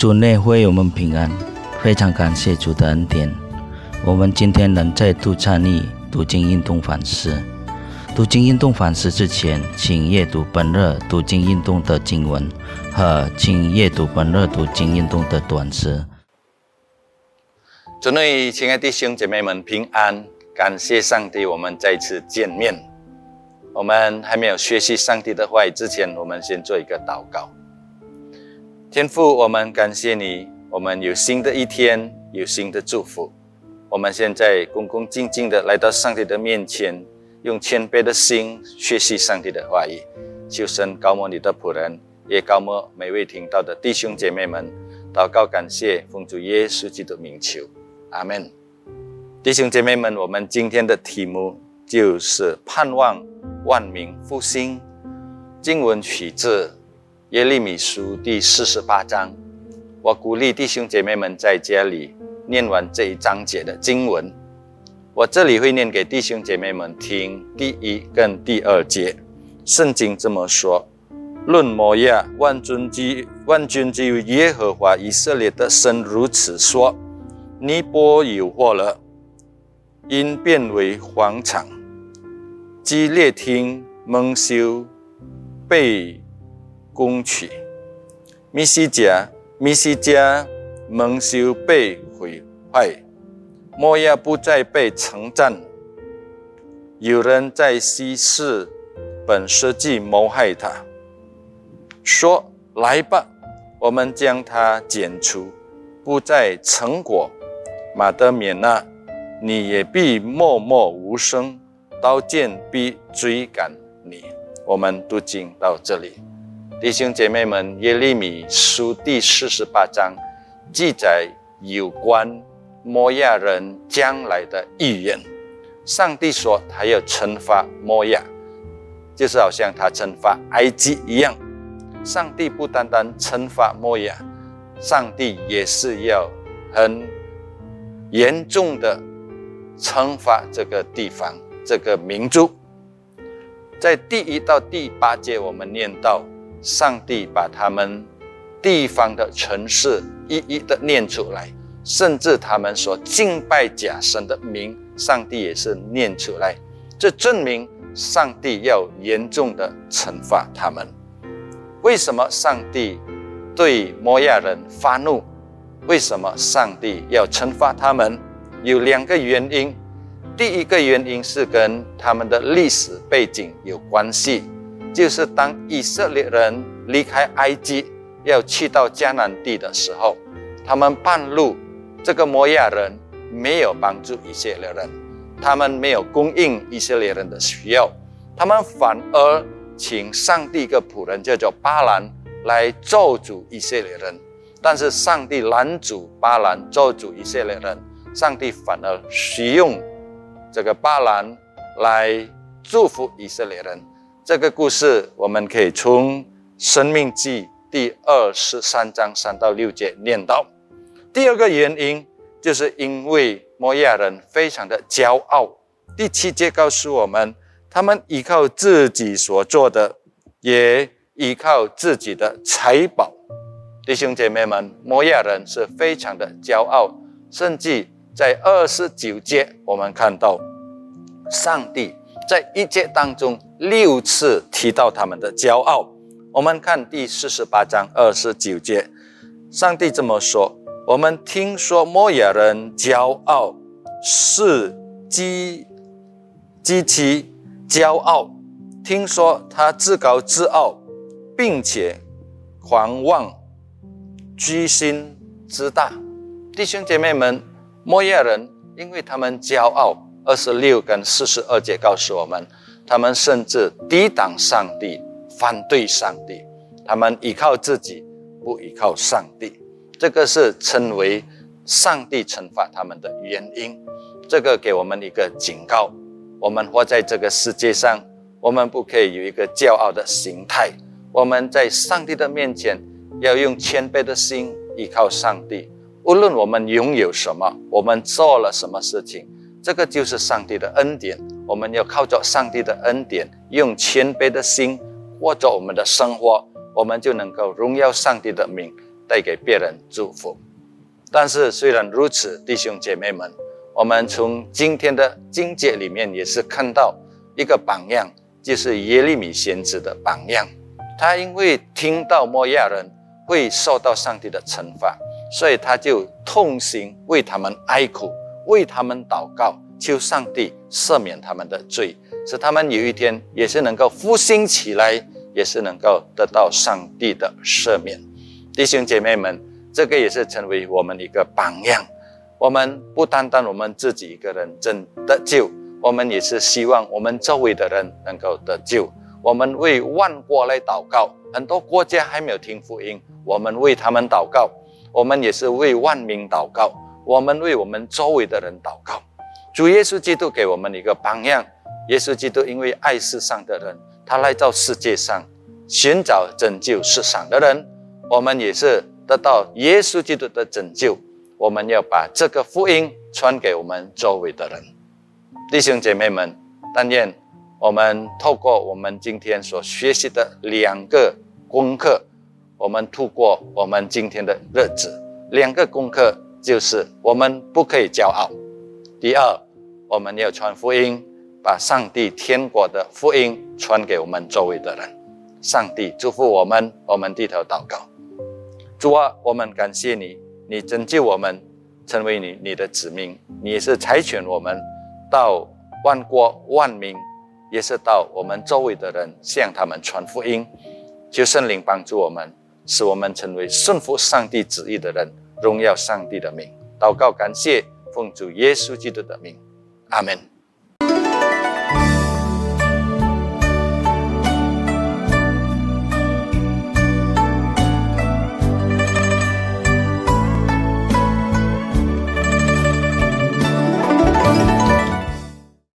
主内会我们平安，非常感谢主的恩典。我们今天能再度参与读经运动反思。读经运动反思之前，请阅读本日读经运动的经文和请阅读本日读经运动的短诗。主内，亲爱的弟兄姐妹们平安，感谢上帝，我们再次见面。我们还没有学习上帝的话语之前，我们先做一个祷告。天父，我们感谢你，我们有新的一天，有新的祝福。我们现在恭恭敬敬的来到上帝的面前，用谦卑的心学习上帝的话语。求神高摩你的仆人，也高摩每位听到的弟兄姐妹们。祷告感谢，奉主耶稣基督名求，阿门。弟兄姐妹们，我们今天的题目就是盼望万民复兴。经文取自。耶利米书第四十八章，我鼓励弟兄姐妹们在家里念完这一章节的经文。我这里会念给弟兄姐妹们听第一跟第二节。圣经这么说：论摩亚，万军之万军之耶和华以色列的神如此说：尼波有祸了，因变为荒场，基列厅蒙羞，被。攻取密西加，密西加蒙羞被毁坏，莫亚不再被称赞。有人在西市本设计谋害他，说：“来吧，我们将他剪除，不再成果。”马德免纳，你也必默默无声，刀剑必追赶你。我们读经到这里。弟兄姐妹们，耶利米书第四十八章记载有关摩亚人将来的预言。上帝说他要惩罚摩亚，就是好像他惩罚埃及一样。上帝不单单惩罚摩亚，上帝也是要很严重的惩罚这个地方、这个民族。在第一到第八节，我们念到。上帝把他们地方的城市一一的念出来，甚至他们所敬拜假神的名，上帝也是念出来。这证明上帝要严重的惩罚他们。为什么上帝对摩亚人发怒？为什么上帝要惩罚他们？有两个原因。第一个原因是跟他们的历史背景有关系。就是当以色列人离开埃及，要去到迦南地的时候，他们半路，这个摩亚人没有帮助以色列人，他们没有供应以色列人的需要，他们反而请上帝一个仆人叫做巴兰来咒诅以色列人。但是上帝拦阻巴兰咒诅以色列人，上帝反而使用这个巴兰来祝福以色列人。这个故事我们可以从《生命记》第二十三章三到六节念到。第二个原因，就是因为摩亚人非常的骄傲。第七节告诉我们，他们依靠自己所做的，也依靠自己的财宝。弟兄姐妹们，摩亚人是非常的骄傲，甚至在二十九节，我们看到上帝。在一节当中六次提到他们的骄傲。我们看第四十八章二十九节，上帝这么说：“我们听说摩亚人骄傲，是极极其骄傲。听说他自高自傲，并且狂妄，居心之大。”弟兄姐妹们，摩亚人因为他们骄傲。二十六跟四十二节告诉我们，他们甚至抵挡上帝，反对上帝，他们依靠自己，不依靠上帝。这个是称为上帝惩罚他们的原因。这个给我们一个警告：我们活在这个世界上，我们不可以有一个骄傲的心态。我们在上帝的面前，要用谦卑的心依靠上帝。无论我们拥有什么，我们做了什么事情。这个就是上帝的恩典，我们要靠着上帝的恩典，用谦卑的心过着我们的生活，我们就能够荣耀上帝的名，带给别人祝福。但是虽然如此，弟兄姐妹们，我们从今天的经界里面也是看到一个榜样，就是耶利米先知的榜样。他因为听到摩亚人会受到上帝的惩罚，所以他就痛心为他们哀哭，为他们祷告，求上帝赦免他们的罪，使他们有一天也是能够复兴起来，也是能够得到上帝的赦免。弟兄姐妹们。这个也是成为我们一个榜样。我们不单单我们自己一个人真得救，我们也是希望我们周围的人能够得救。我们为万国来祷告，很多国家还没有听福音，我们为他们祷告。我们也是为万民祷告，我们为我们周围的人祷告。主耶稣基督给我们一个榜样。耶稣基督因为爱世上的人，他来到世界上寻找拯救世上的人。我们也是。得到耶稣基督的拯救，我们要把这个福音传给我们周围的人，弟兄姐妹们。但愿我们透过我们今天所学习的两个功课，我们度过我们今天的日子。两个功课就是：我们不可以骄傲；第二，我们要传福音，把上帝天国的福音传给我们周围的人。上帝祝福我们，我们低头祷告。主啊，我们感谢你，你拯救我们，成为你你的子民，你是采选我们到万国万民，也是到我们周围的人，向他们传福音。求圣灵帮助我们，使我们成为顺服上帝旨意的人，荣耀上帝的名。祷告感谢，奉主耶稣基督的名，阿门。